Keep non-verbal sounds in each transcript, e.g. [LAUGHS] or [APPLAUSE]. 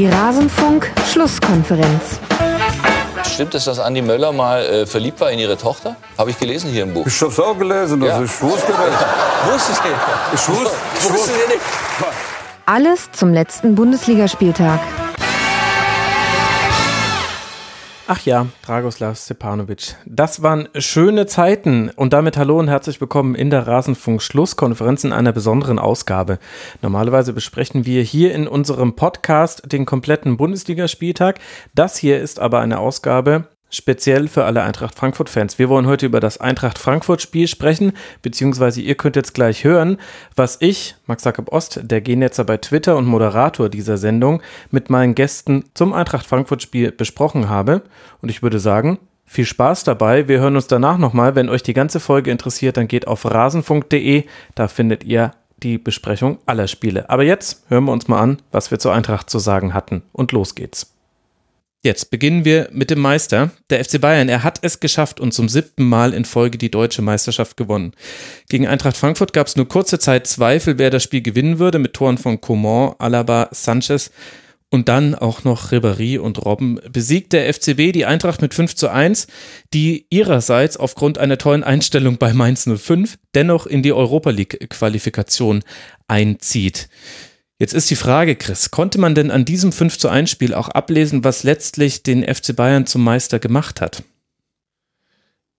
Die Rasenfunk-Schlusskonferenz. Stimmt es, dass Andi Möller mal äh, verliebt war in ihre Tochter? Habe ich gelesen hier im Buch. Ich hab's auch gelesen, also Ja. ich wusste das. [LAUGHS] Wusste ich nicht. Ich wusste, ich Wusste wusste. ich nicht. Alles zum letzten Bundesligaspieltag. Ach ja, Dragoslav Stepanovic. Das waren schöne Zeiten und damit hallo und herzlich willkommen in der Rasenfunk-Schlusskonferenz in einer besonderen Ausgabe. Normalerweise besprechen wir hier in unserem Podcast den kompletten Bundesligaspieltag. Das hier ist aber eine Ausgabe speziell für alle Eintracht Frankfurt-Fans. Wir wollen heute über das Eintracht Frankfurt-Spiel sprechen, beziehungsweise ihr könnt jetzt gleich hören, was ich, Max Jakob Ost, der Genetzer bei Twitter und Moderator dieser Sendung, mit meinen Gästen zum Eintracht Frankfurt-Spiel besprochen habe. Und ich würde sagen, viel Spaß dabei. Wir hören uns danach nochmal. Wenn euch die ganze Folge interessiert, dann geht auf rasenfunk.de. Da findet ihr die Besprechung aller Spiele. Aber jetzt hören wir uns mal an, was wir zur Eintracht zu sagen hatten. Und los geht's. Jetzt beginnen wir mit dem Meister, der FC Bayern. Er hat es geschafft und zum siebten Mal in Folge die deutsche Meisterschaft gewonnen. Gegen Eintracht Frankfurt gab es nur kurze Zeit Zweifel, wer das Spiel gewinnen würde, mit Toren von Coman, Alaba, Sanchez und dann auch noch Ribéry und Robben. Besiegt der FCB die Eintracht mit 5 zu 1, die ihrerseits aufgrund einer tollen Einstellung bei Mainz 05 dennoch in die Europa League Qualifikation einzieht. Jetzt ist die Frage, Chris, konnte man denn an diesem 5 zu 1 Spiel auch ablesen, was letztlich den FC Bayern zum Meister gemacht hat?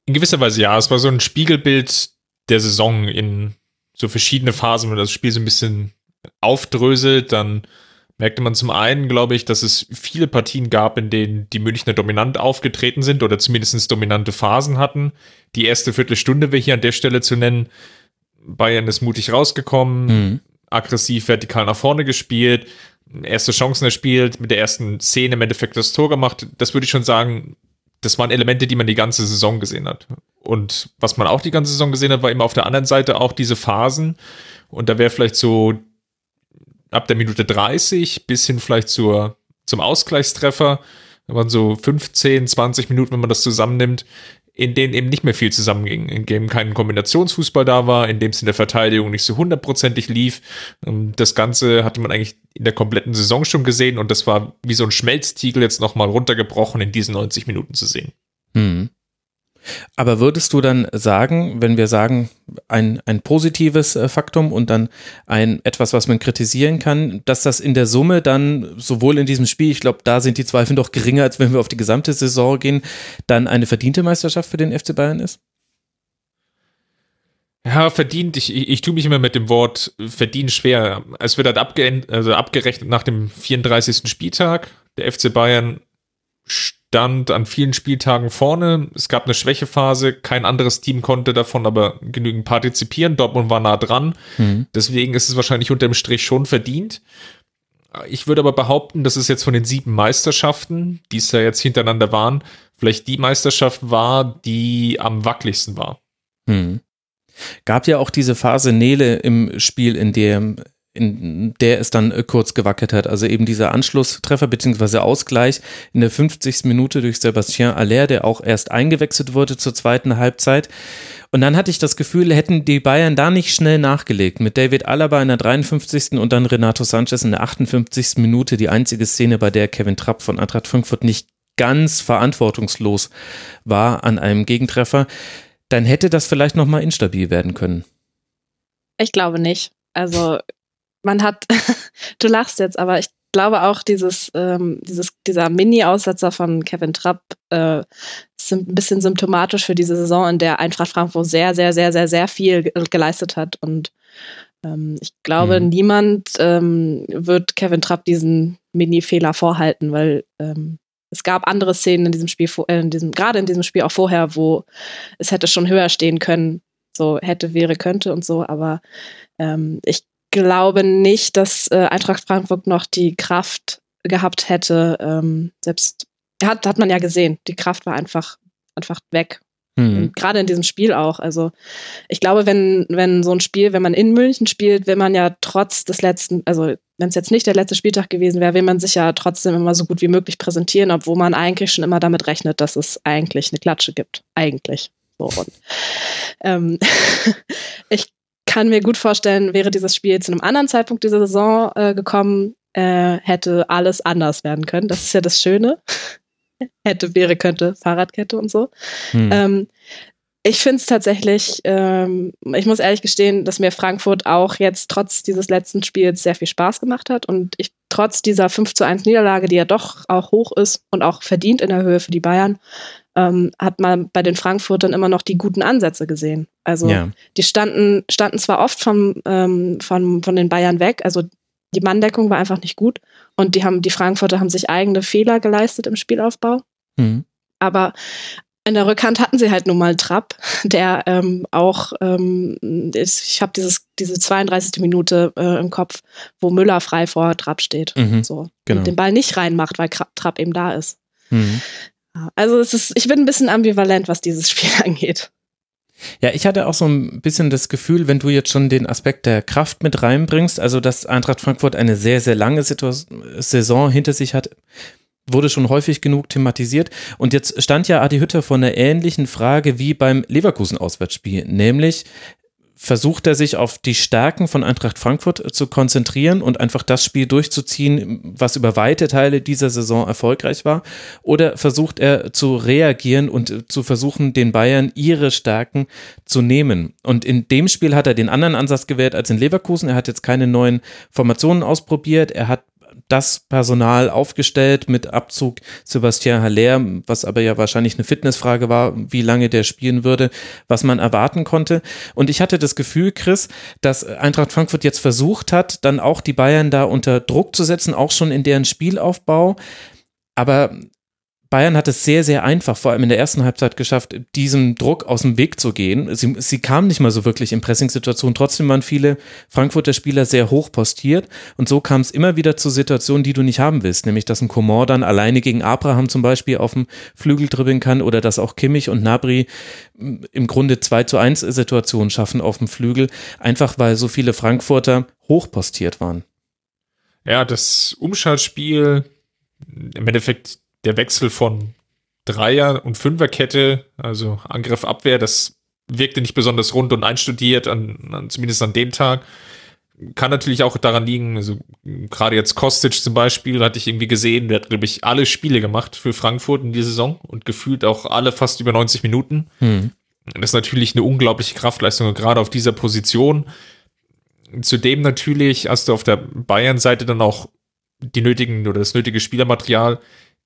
In gewisser Weise ja. Es war so ein Spiegelbild der Saison in so verschiedene Phasen, wenn man das Spiel so ein bisschen aufdröselt, dann merkte man zum einen, glaube ich, dass es viele Partien gab, in denen die Münchner dominant aufgetreten sind oder zumindest dominante Phasen hatten. Die erste Viertelstunde wäre hier an der Stelle zu nennen. Bayern ist mutig rausgekommen, Mhm. Aggressiv vertikal nach vorne gespielt, erste Chancen erspielt, mit der ersten Szene im Endeffekt das Tor gemacht. Das würde ich schon sagen, das waren Elemente, die man die ganze Saison gesehen hat. Und was man auch die ganze Saison gesehen hat, war immer auf der anderen Seite auch diese Phasen. Und da wäre vielleicht so ab der Minute 30 bis hin vielleicht zur, zum Ausgleichstreffer, da waren so 15, 20 Minuten, wenn man das zusammennimmt, in denen eben nicht mehr viel zusammenging, in dem kein Kombinationsfußball da war, in dem es in der Verteidigung nicht so hundertprozentig lief. Ähm, Das Ganze hatte man eigentlich in der kompletten Saison schon gesehen und das war wie so ein Schmelztiegel jetzt nochmal runtergebrochen in diesen 90 Minuten zu sehen. Mhm. Aber würdest du dann sagen, wenn wir sagen, ein, ein positives äh, Faktum und dann ein etwas, was man kritisieren kann, dass das in der Summe dann sowohl in diesem Spiel, ich glaube, da sind die Zweifel doch geringer, als wenn wir auf die gesamte Saison gehen, dann eine verdiente Meisterschaft für den FC Bayern ist? Ja, verdient. Ich, ich, ich tue mich immer mit dem Wort verdient schwer. Es wird halt abge also abgerechnet nach dem 34. Spieltag. Der FC Bayern stand an vielen Spieltagen vorne. Es gab eine Schwächephase. Kein anderes Team konnte davon aber genügend partizipieren. Dortmund war nah dran. Deswegen ist es wahrscheinlich unterm Strich schon verdient. Ich würde aber behaupten, dass es jetzt von den sieben Meisterschaften, die es ja jetzt hintereinander waren, vielleicht die Meisterschaft war, die am wackeligsten war. Hm. Gab ja auch diese Phase Nele im Spiel, in der, in der es dann äh, kurz gewackelt hat. Also eben dieser Anschlusstreffer bzw. Ausgleich in der 50. Minute durch Sebastien Aller, der auch erst eingewechselt wurde zur zweiten Halbzeit. Und dann hatte ich das Gefühl, hätten die Bayern da nicht schnell nachgelegt. Mit David Alaba in der 53. und dann Renato Sanchez in der 58. Minute. Die einzige Szene, bei der Kevin Trapp von Eintracht Frankfurt nicht ganz verantwortungslos war an einem Gegentreffer dann hätte das vielleicht nochmal instabil werden können. Ich glaube nicht. Also man hat, [LAUGHS] du lachst jetzt, aber ich glaube auch dieses, ähm, dieses dieser Mini-Aussetzer von Kevin Trapp äh, ist ein bisschen symptomatisch für diese Saison, in der Eintracht Frankfurt sehr, sehr, sehr, sehr, sehr viel ge- geleistet hat. Und ähm, ich glaube, Mhm. niemand ähm, wird Kevin Trapp diesen Mini-Fehler vorhalten, weil ähm, es gab andere Szenen in diesem Spiel, äh, in diesem, gerade in diesem Spiel auch vorher, wo es hätte schon höher stehen können, so hätte, wäre, könnte und so, aber ähm, ich glaube nicht, dass äh, Eintracht Frankfurt noch die Kraft gehabt hätte, ähm, selbst hat, hat man ja gesehen, die Kraft war einfach, einfach weg. Mhm. Gerade in diesem Spiel auch. Also ich glaube, wenn, wenn so ein Spiel, wenn man in München spielt, will man ja trotz des letzten, also wenn es jetzt nicht der letzte Spieltag gewesen wäre, will man sich ja trotzdem immer so gut wie möglich präsentieren, obwohl man eigentlich schon immer damit rechnet, dass es eigentlich eine Klatsche gibt. Eigentlich. So, und, ähm, [LAUGHS] ich kann mir gut vorstellen, wäre dieses Spiel zu einem anderen Zeitpunkt dieser Saison äh, gekommen, äh, hätte alles anders werden können. Das ist ja das Schöne. [LAUGHS] hätte, wäre, könnte, Fahrradkette und so. Hm. Ähm, ich finde es tatsächlich, ähm, ich muss ehrlich gestehen, dass mir Frankfurt auch jetzt trotz dieses letzten Spiels sehr viel Spaß gemacht hat und ich trotz dieser 5 zu 1 Niederlage, die ja doch auch hoch ist und auch verdient in der Höhe für die Bayern, ähm, hat man bei den Frankfurtern immer noch die guten Ansätze gesehen. Also ja. die standen, standen zwar oft vom, ähm, von, von den Bayern weg, also die Manndeckung war einfach nicht gut und die haben, die Frankfurter haben sich eigene Fehler geleistet im Spielaufbau. Mhm. Aber in der Rückhand hatten sie halt nun mal Trapp, der ähm, auch, ähm, ist, ich habe dieses diese 32. Minute äh, im Kopf, wo Müller frei vor Trapp steht, mhm, so genau. und den Ball nicht reinmacht, weil Trapp eben da ist. Mhm. Also es ist, ich bin ein bisschen ambivalent, was dieses [LAUGHS] Spiel angeht. Ja, ich hatte auch so ein bisschen das Gefühl, wenn du jetzt schon den Aspekt der Kraft mit reinbringst, also dass Eintracht Frankfurt eine sehr, sehr lange Saison hinter sich hat, wurde schon häufig genug thematisiert. Und jetzt stand ja Adi Hütter vor einer ähnlichen Frage wie beim Leverkusen-Auswärtsspiel, nämlich versucht er sich auf die Stärken von Eintracht Frankfurt zu konzentrieren und einfach das Spiel durchzuziehen, was über weite Teile dieser Saison erfolgreich war? Oder versucht er zu reagieren und zu versuchen, den Bayern ihre Stärken zu nehmen? Und in dem Spiel hat er den anderen Ansatz gewählt als in Leverkusen. Er hat jetzt keine neuen Formationen ausprobiert. Er hat das Personal aufgestellt mit Abzug Sebastian Haller, was aber ja wahrscheinlich eine Fitnessfrage war, wie lange der spielen würde, was man erwarten konnte. Und ich hatte das Gefühl, Chris, dass Eintracht Frankfurt jetzt versucht hat, dann auch die Bayern da unter Druck zu setzen, auch schon in deren Spielaufbau. Aber Bayern hat es sehr, sehr einfach, vor allem in der ersten Halbzeit geschafft, diesem Druck aus dem Weg zu gehen. Sie, sie kamen nicht mal so wirklich in Pressing-Situationen. Trotzdem waren viele Frankfurter Spieler sehr hoch postiert. Und so kam es immer wieder zu Situationen, die du nicht haben willst. Nämlich, dass ein Komor dann alleine gegen Abraham zum Beispiel auf dem Flügel dribbeln kann oder dass auch Kimmich und Nabri mm, im Grunde 2 zu 1 Situationen schaffen auf dem Flügel. Einfach weil so viele Frankfurter hoch postiert waren. Ja, das Umschaltspiel im Endeffekt der Wechsel von Dreier- und Fünferkette, also Angriff, Abwehr, das wirkte nicht besonders rund und einstudiert, an, an, zumindest an dem Tag. Kann natürlich auch daran liegen, also gerade jetzt Kostic zum Beispiel, hatte ich irgendwie gesehen, der hat, glaube ich, alle Spiele gemacht für Frankfurt in dieser Saison und gefühlt auch alle fast über 90 Minuten. Hm. Das ist natürlich eine unglaubliche Kraftleistung, gerade auf dieser Position. Zudem natürlich hast du auf der Bayern-Seite dann auch die nötigen oder das nötige Spielermaterial,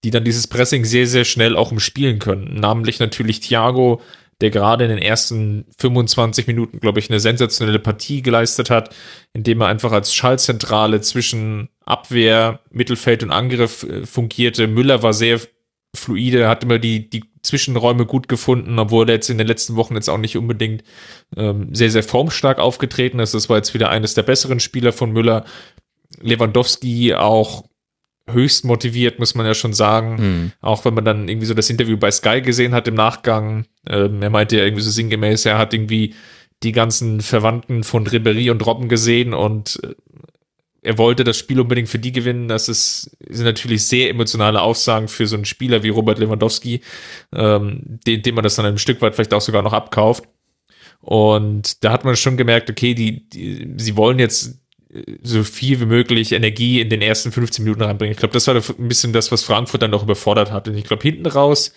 die dann dieses Pressing sehr, sehr schnell auch umspielen können. Namentlich natürlich Thiago, der gerade in den ersten 25 Minuten, glaube ich, eine sensationelle Partie geleistet hat, indem er einfach als Schallzentrale zwischen Abwehr, Mittelfeld und Angriff äh, fungierte. Müller war sehr fluide, hat immer die, die Zwischenräume gut gefunden, obwohl er jetzt in den letzten Wochen jetzt auch nicht unbedingt ähm, sehr, sehr formstark aufgetreten ist. Das war jetzt wieder eines der besseren Spieler von Müller. Lewandowski auch höchst motiviert, muss man ja schon sagen. Mhm. Auch wenn man dann irgendwie so das Interview bei Sky gesehen hat im Nachgang. Ähm, er meinte ja irgendwie so sinngemäß, er hat irgendwie die ganzen Verwandten von Ribery und Robben gesehen und äh, er wollte das Spiel unbedingt für die gewinnen. Das ist, sind natürlich sehr emotionale Aussagen für so einen Spieler wie Robert Lewandowski, ähm, den, dem man das dann ein Stück weit vielleicht auch sogar noch abkauft. Und da hat man schon gemerkt, okay, die, die sie wollen jetzt so viel wie möglich Energie in den ersten 15 Minuten reinbringen. Ich glaube, das war ein bisschen das, was Frankfurt dann noch überfordert hat. Und ich glaube, hinten raus,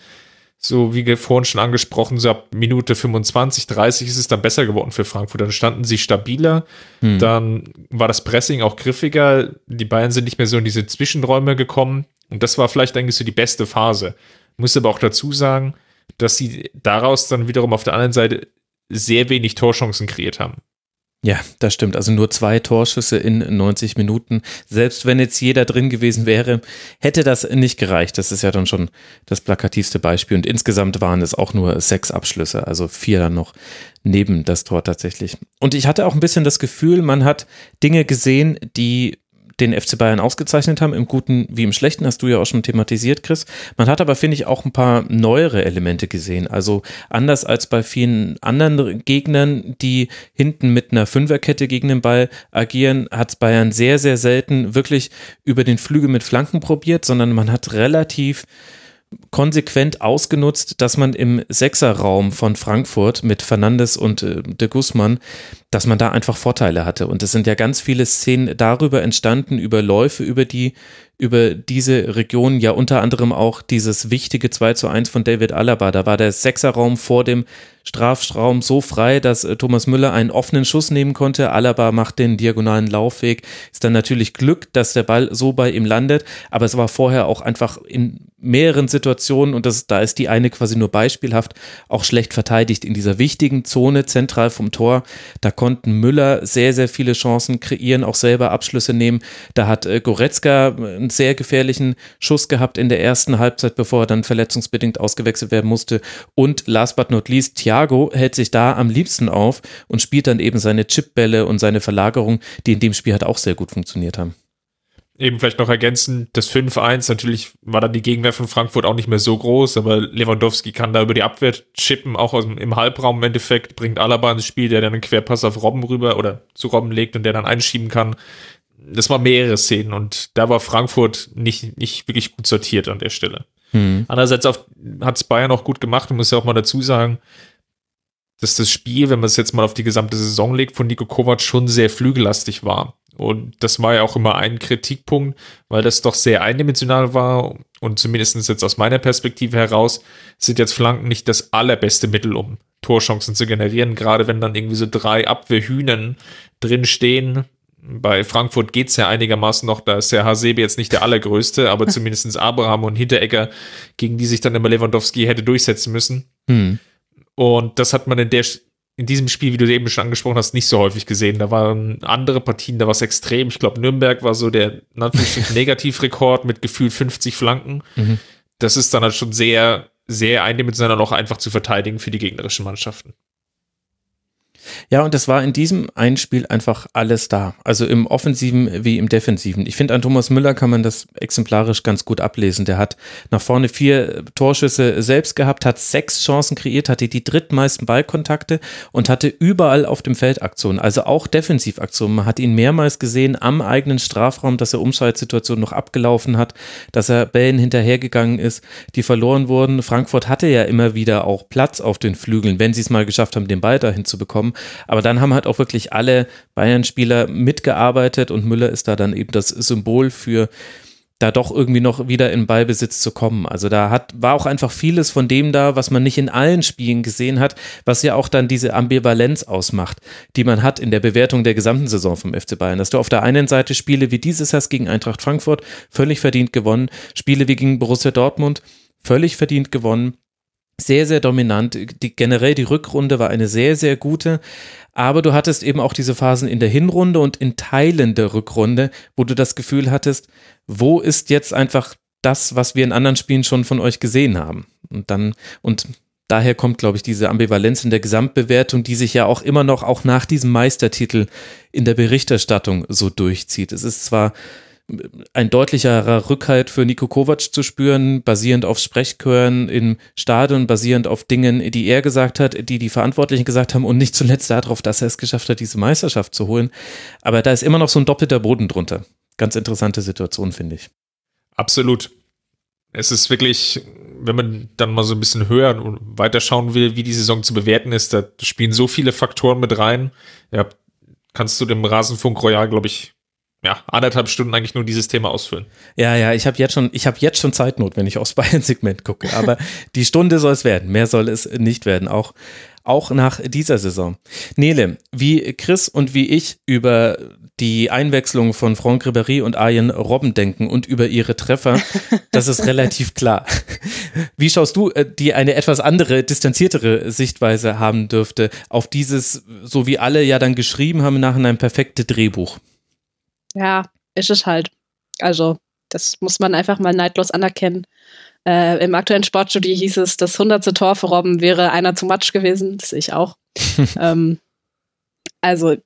so wie vorhin schon angesprochen, so ab Minute 25, 30 ist es dann besser geworden für Frankfurt. Dann standen sie stabiler, hm. dann war das Pressing auch griffiger. Die Bayern sind nicht mehr so in diese Zwischenräume gekommen. Und das war vielleicht eigentlich so die beste Phase. Muss aber auch dazu sagen, dass sie daraus dann wiederum auf der anderen Seite sehr wenig Torchancen kreiert haben. Ja, das stimmt. Also nur zwei Torschüsse in 90 Minuten. Selbst wenn jetzt jeder drin gewesen wäre, hätte das nicht gereicht. Das ist ja dann schon das plakativste Beispiel. Und insgesamt waren es auch nur sechs Abschlüsse, also vier dann noch neben das Tor tatsächlich. Und ich hatte auch ein bisschen das Gefühl, man hat Dinge gesehen, die den FC Bayern ausgezeichnet haben, im Guten wie im Schlechten, hast du ja auch schon thematisiert, Chris. Man hat aber, finde ich, auch ein paar neuere Elemente gesehen. Also anders als bei vielen anderen Gegnern, die hinten mit einer Fünferkette gegen den Ball agieren, hat Bayern sehr, sehr selten wirklich über den Flügel mit Flanken probiert, sondern man hat relativ konsequent ausgenutzt, dass man im Sechserraum von Frankfurt mit Fernandes und äh, de Guzman dass man da einfach Vorteile hatte. Und es sind ja ganz viele Szenen darüber entstanden, über Läufe, über die, über diese Region, ja unter anderem auch dieses wichtige 2 zu 1 von David Alaba. Da war der Sechserraum vor dem Strafraum so frei, dass äh, Thomas Müller einen offenen Schuss nehmen konnte. Alaba macht den diagonalen Laufweg. Ist dann natürlich Glück, dass der Ball so bei ihm landet, aber es war vorher auch einfach in mehreren Situationen und das, da ist die eine quasi nur beispielhaft auch schlecht verteidigt in dieser wichtigen Zone zentral vom Tor. Da konnten Müller sehr, sehr viele Chancen kreieren, auch selber Abschlüsse nehmen. Da hat äh, Goretzka einen sehr gefährlichen Schuss gehabt in der ersten Halbzeit, bevor er dann verletzungsbedingt ausgewechselt werden musste. Und last but not least, Thiago hält sich da am liebsten auf und spielt dann eben seine Chipbälle und seine Verlagerung, die in dem Spiel halt auch sehr gut funktioniert haben eben vielleicht noch ergänzen, das 5-1, natürlich war dann die Gegenwehr von Frankfurt auch nicht mehr so groß, aber Lewandowski kann da über die Abwehr chippen, auch aus dem, im Halbraum im Endeffekt, bringt Alaba ins Spiel, der dann einen Querpass auf Robben rüber oder zu Robben legt und der dann einschieben kann. Das war mehrere Szenen und da war Frankfurt nicht, nicht wirklich gut sortiert an der Stelle. Mhm. Andererseits hat es Bayern auch gut gemacht, muss ja auch mal dazu sagen, dass das Spiel, wenn man es jetzt mal auf die gesamte Saison legt, von Nico Kovac schon sehr flügellastig war. Und das war ja auch immer ein Kritikpunkt, weil das doch sehr eindimensional war. Und zumindest jetzt aus meiner Perspektive heraus sind jetzt Flanken nicht das allerbeste Mittel, um Torchancen zu generieren. Gerade wenn dann irgendwie so drei Abwehrhühnen drin stehen. Bei Frankfurt geht's ja einigermaßen noch, da ist der Hasebe jetzt nicht der allergrößte, aber [LAUGHS] zumindestens Abraham und Hinteregger, gegen die sich dann immer Lewandowski hätte durchsetzen müssen. Hm. Und das hat man in der in diesem Spiel, wie du eben schon angesprochen hast, nicht so häufig gesehen. Da waren andere Partien, da war es extrem. Ich glaube, Nürnberg war so der [LAUGHS] Negativrekord mit gefühlt 50 Flanken. Mhm. Das ist dann halt schon sehr, sehr eindimensional auch einfach zu verteidigen für die gegnerischen Mannschaften. Ja, und es war in diesem Einspiel einfach alles da. Also im Offensiven wie im Defensiven. Ich finde, an Thomas Müller kann man das exemplarisch ganz gut ablesen. Der hat nach vorne vier Torschüsse selbst gehabt, hat sechs Chancen kreiert, hatte die drittmeisten Ballkontakte und hatte überall auf dem Feld Aktionen, also auch Defensivaktionen. Man hat ihn mehrmals gesehen am eigenen Strafraum, dass er Umschaltsituationen noch abgelaufen hat, dass er Bällen hinterhergegangen ist, die verloren wurden. Frankfurt hatte ja immer wieder auch Platz auf den Flügeln, wenn sie es mal geschafft haben, den Ball dahin zu bekommen. Aber dann haben halt auch wirklich alle Bayern-Spieler mitgearbeitet und Müller ist da dann eben das Symbol für da doch irgendwie noch wieder in Ballbesitz zu kommen. Also da hat, war auch einfach vieles von dem da, was man nicht in allen Spielen gesehen hat, was ja auch dann diese Ambivalenz ausmacht, die man hat in der Bewertung der gesamten Saison vom FC Bayern. Dass du auf der einen Seite Spiele wie dieses hast gegen Eintracht Frankfurt völlig verdient gewonnen, Spiele wie gegen Borussia Dortmund völlig verdient gewonnen, sehr, sehr dominant. Die, generell die Rückrunde war eine sehr, sehr gute. Aber du hattest eben auch diese Phasen in der Hinrunde und in Teilen der Rückrunde, wo du das Gefühl hattest, wo ist jetzt einfach das, was wir in anderen Spielen schon von euch gesehen haben? Und dann, und daher kommt, glaube ich, diese Ambivalenz in der Gesamtbewertung, die sich ja auch immer noch auch nach diesem Meistertitel in der Berichterstattung so durchzieht. Es ist zwar ein deutlicherer Rückhalt für Nico Kovac zu spüren, basierend auf Sprechchören im Stadion, basierend auf Dingen, die er gesagt hat, die die Verantwortlichen gesagt haben und nicht zuletzt darauf, dass er es geschafft hat, diese Meisterschaft zu holen. Aber da ist immer noch so ein doppelter Boden drunter. Ganz interessante Situation, finde ich. Absolut. Es ist wirklich, wenn man dann mal so ein bisschen höher und weiter schauen will, wie die Saison zu bewerten ist, da spielen so viele Faktoren mit rein. Ja, kannst du dem Rasenfunk Royal, glaube ich, ja, anderthalb Stunden eigentlich nur dieses Thema ausfüllen. Ja, ja, ich habe jetzt schon, ich habe jetzt schon Zeitnot, wenn ich aufs [LAUGHS] Bayern-Segment gucke. Aber die Stunde soll es werden. Mehr soll es nicht werden. Auch, auch nach dieser Saison. Nele, wie Chris und wie ich über die Einwechslung von Franck Ribéry und Arjen Robben denken und über ihre Treffer, [LAUGHS] das ist relativ klar. Wie schaust du, äh, die eine etwas andere, distanziertere Sichtweise haben dürfte, auf dieses, so wie alle ja dann geschrieben haben, nach einem perfekte Drehbuch? Ja, ist es halt. Also, das muss man einfach mal neidlos anerkennen. Äh, Im aktuellen Sportstudio hieß es, das 100. Tor für Robben wäre einer zu Matsch gewesen. Das sehe ich auch. [LAUGHS] ähm, also,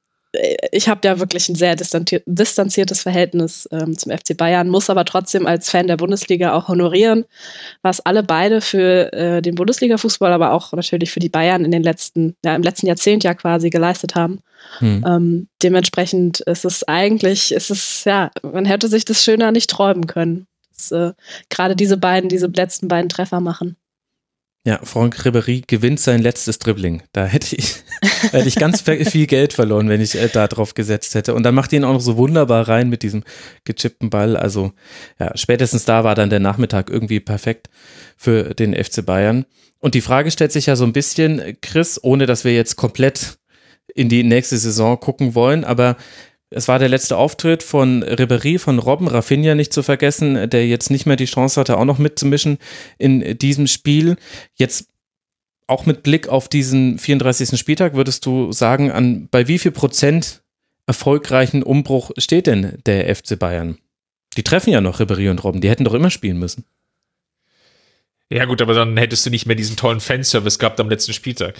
ich habe ja wirklich ein sehr distanziertes Verhältnis ähm, zum FC Bayern, muss aber trotzdem als Fan der Bundesliga auch honorieren, was alle beide für äh, den Bundesliga-Fußball, aber auch natürlich für die Bayern in den letzten, ja, im letzten Jahrzehnt ja quasi geleistet haben. Hm. Ähm, dementsprechend ist es eigentlich, ist es, ja, man hätte sich das schöner nicht träumen können. Dass, äh, Gerade diese beiden, diese letzten beiden Treffer machen. Ja, Franck Ribéry gewinnt sein letztes Dribbling. Da hätte ich, [LAUGHS] hätte ich ganz viel Geld verloren, wenn ich äh, da drauf gesetzt hätte. Und dann macht ihn auch noch so wunderbar rein mit diesem gechippten Ball. Also ja, spätestens da war dann der Nachmittag irgendwie perfekt für den FC Bayern. Und die Frage stellt sich ja so ein bisschen, Chris, ohne dass wir jetzt komplett in die nächste Saison gucken wollen, aber es war der letzte Auftritt von Ribéry, von Robben, Rafinha nicht zu vergessen, der jetzt nicht mehr die Chance hatte, auch noch mitzumischen in diesem Spiel. Jetzt auch mit Blick auf diesen 34. Spieltag würdest du sagen, an bei wie viel Prozent erfolgreichen Umbruch steht denn der FC Bayern? Die treffen ja noch Ribéry und Robben, die hätten doch immer spielen müssen. Ja gut, aber dann hättest du nicht mehr diesen tollen Fanservice gehabt am letzten Spieltag.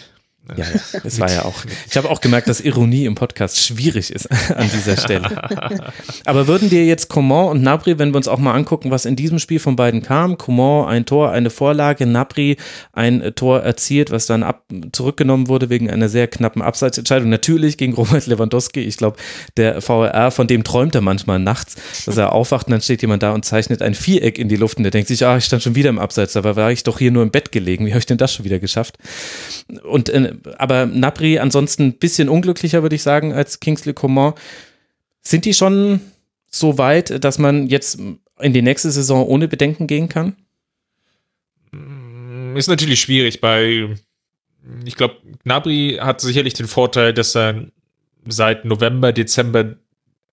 Ja, ja, [LAUGHS] es war ja auch. Ich habe auch gemerkt, dass Ironie im Podcast schwierig ist [LAUGHS] an dieser Stelle. [LAUGHS] Aber würden dir jetzt Coman und Nabri, wenn wir uns auch mal angucken, was in diesem Spiel von beiden kam, Coman ein Tor, eine Vorlage, Nabri ein Tor erzielt, was dann ab, zurückgenommen wurde wegen einer sehr knappen Abseitsentscheidung. Natürlich gegen Robert Lewandowski. Ich glaube, der VRR, von dem träumt er manchmal nachts, dass er aufwacht und dann steht jemand da und zeichnet ein Viereck in die Luft und der denkt sich, ah, ich stand schon wieder im Abseits, dabei war ich doch hier nur im Bett gelegen. Wie habe ich denn das schon wieder geschafft? Und äh, aber Napri ansonsten ein bisschen unglücklicher, würde ich sagen, als Kingsley Coman. Sind die schon so weit, dass man jetzt in die nächste Saison ohne Bedenken gehen kann? Ist natürlich schwierig bei, ich glaube, Gnabry hat sicherlich den Vorteil, dass er seit November, Dezember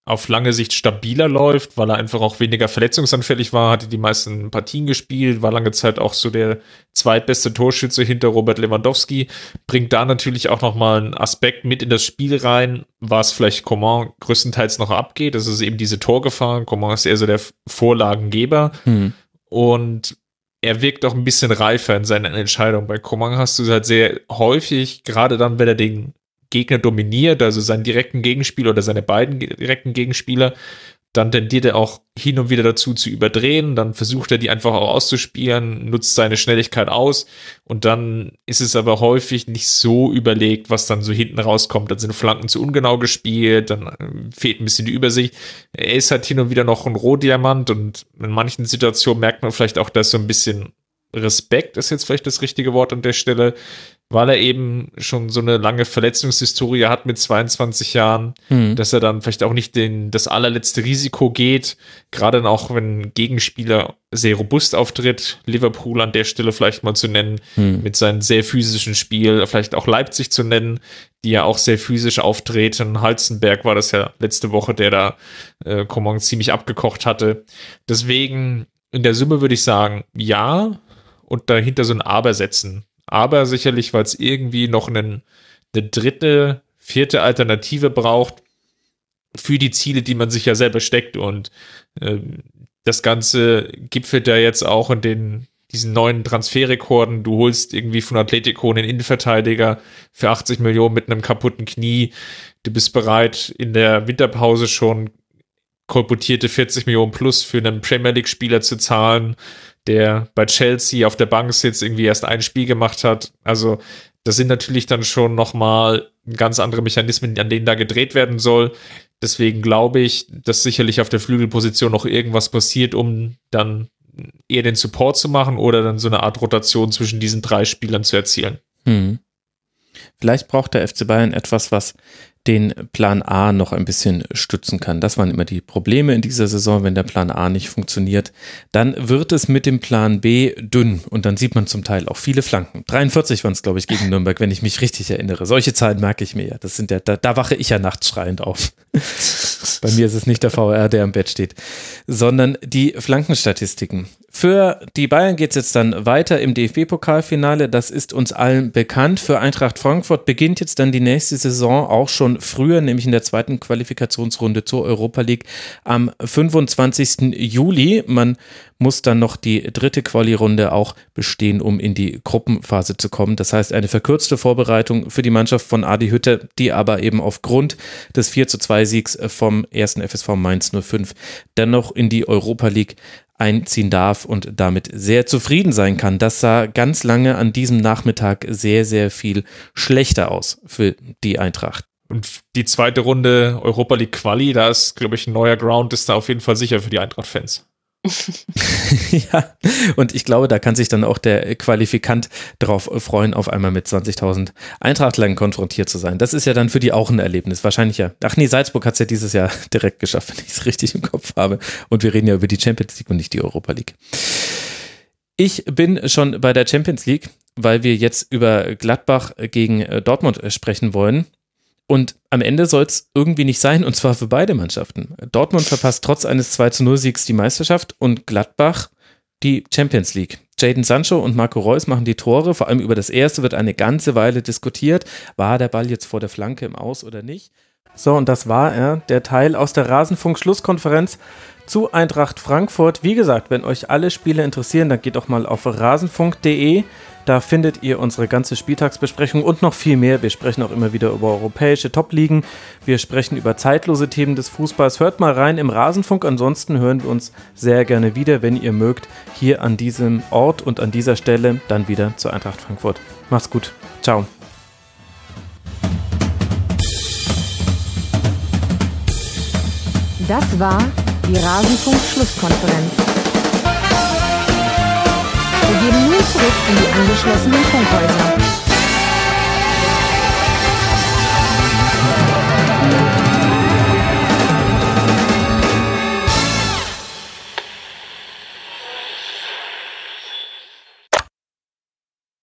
auf lange Sicht stabiler läuft, weil er einfach auch weniger verletzungsanfällig war, hatte die meisten Partien gespielt, war lange Zeit auch so der zweitbeste Torschütze hinter Robert Lewandowski, bringt da natürlich auch nochmal einen Aspekt mit in das Spiel rein, was vielleicht Coman größtenteils noch abgeht. Das ist eben diese Torgefahr. Coman ist eher so der Vorlagengeber hm. und er wirkt auch ein bisschen reifer in seinen Entscheidungen. Bei Coman hast du halt sehr häufig, gerade dann, wenn er den Gegner dominiert, also seinen direkten Gegenspieler oder seine beiden direkten Gegenspieler, dann tendiert er auch hin und wieder dazu zu überdrehen, dann versucht er die einfach auch auszuspielen, nutzt seine Schnelligkeit aus und dann ist es aber häufig nicht so überlegt, was dann so hinten rauskommt. Dann sind Flanken zu ungenau gespielt, dann äh, fehlt ein bisschen die Übersicht. Er ist halt hin und wieder noch ein Rohdiamant und in manchen Situationen merkt man vielleicht auch, dass so ein bisschen Respekt ist jetzt vielleicht das richtige Wort an der Stelle, weil er eben schon so eine lange Verletzungshistorie hat mit 22 Jahren, mhm. dass er dann vielleicht auch nicht den, das allerletzte Risiko geht, gerade auch wenn ein Gegenspieler sehr robust auftritt, Liverpool an der Stelle vielleicht mal zu nennen, mhm. mit seinem sehr physischen Spiel, vielleicht auch Leipzig zu nennen, die ja auch sehr physisch auftreten. Halzenberg war das ja letzte Woche, der da äh, Coman ziemlich abgekocht hatte. Deswegen in der Summe würde ich sagen, ja, und dahinter so ein Aber setzen aber sicherlich, weil es irgendwie noch einen, eine dritte, vierte Alternative braucht für die Ziele, die man sich ja selber steckt. Und äh, das Ganze gipfelt da jetzt auch in den diesen neuen Transferrekorden. Du holst irgendwie von Atletico einen Innenverteidiger für 80 Millionen mit einem kaputten Knie. Du bist bereit, in der Winterpause schon kolportierte 40 Millionen plus für einen Premier League-Spieler zu zahlen der bei Chelsea auf der Bank sitzt, irgendwie erst ein Spiel gemacht hat. Also das sind natürlich dann schon nochmal ganz andere Mechanismen, an denen da gedreht werden soll. Deswegen glaube ich, dass sicherlich auf der Flügelposition noch irgendwas passiert, um dann eher den Support zu machen oder dann so eine Art Rotation zwischen diesen drei Spielern zu erzielen. Hm. Vielleicht braucht der FC Bayern etwas, was den Plan A noch ein bisschen stützen kann. Das waren immer die Probleme in dieser Saison, wenn der Plan A nicht funktioniert. Dann wird es mit dem Plan B dünn und dann sieht man zum Teil auch viele Flanken. 43 waren es, glaube ich, gegen [LAUGHS] Nürnberg, wenn ich mich richtig erinnere. Solche Zahlen merke ich mir ja. Das sind ja, da, da wache ich ja nachts schreiend auf. [LAUGHS] [LAUGHS] Bei mir ist es nicht der VR, der am Bett steht, sondern die Flankenstatistiken. Für die Bayern geht es jetzt dann weiter im DFB-Pokalfinale. Das ist uns allen bekannt. Für Eintracht Frankfurt beginnt jetzt dann die nächste Saison auch schon früher, nämlich in der zweiten Qualifikationsrunde zur Europa League am 25. Juli. Man muss dann noch die dritte Quali-Runde auch bestehen, um in die Gruppenphase zu kommen. Das heißt, eine verkürzte Vorbereitung für die Mannschaft von Adi Hütte, die aber eben aufgrund des 4 zu 2 Siegs vom ersten FSV Mainz 05 dennoch in die Europa League einziehen darf und damit sehr zufrieden sein kann. Das sah ganz lange an diesem Nachmittag sehr, sehr viel schlechter aus für die Eintracht. Und die zweite Runde Europa League Quali, da ist, glaube ich, ein neuer Ground, ist da auf jeden Fall sicher für die Eintracht-Fans. [LAUGHS] ja, und ich glaube, da kann sich dann auch der Qualifikant drauf freuen, auf einmal mit 20.000 Eintrachtlern konfrontiert zu sein. Das ist ja dann für die auch ein Erlebnis. Wahrscheinlich ja. Ach nee, Salzburg hat es ja dieses Jahr [LAUGHS] direkt geschafft, wenn ich es richtig im Kopf habe. Und wir reden ja über die Champions League und nicht die Europa League. Ich bin schon bei der Champions League, weil wir jetzt über Gladbach gegen äh, Dortmund sprechen wollen. Und am Ende soll es irgendwie nicht sein, und zwar für beide Mannschaften. Dortmund verpasst trotz eines 2 0 Siegs die Meisterschaft und Gladbach die Champions League. Jaden Sancho und Marco Reus machen die Tore. Vor allem über das erste wird eine ganze Weile diskutiert. War der Ball jetzt vor der Flanke im Aus oder nicht? So, und das war er, der Teil aus der Rasenfunk-Schlusskonferenz zu Eintracht Frankfurt. Wie gesagt, wenn euch alle Spiele interessieren, dann geht doch mal auf rasenfunk.de. Da findet ihr unsere ganze Spieltagsbesprechung und noch viel mehr. Wir sprechen auch immer wieder über europäische Top-Ligen. Wir sprechen über zeitlose Themen des Fußballs. Hört mal rein im Rasenfunk. Ansonsten hören wir uns sehr gerne wieder, wenn ihr mögt, hier an diesem Ort und an dieser Stelle dann wieder zur Eintracht Frankfurt. Macht's gut. Ciao. Das war die Rasenfunk-Schlusskonferenz. Wir geben nun zurück in die angeschlossenen Funkhäuser.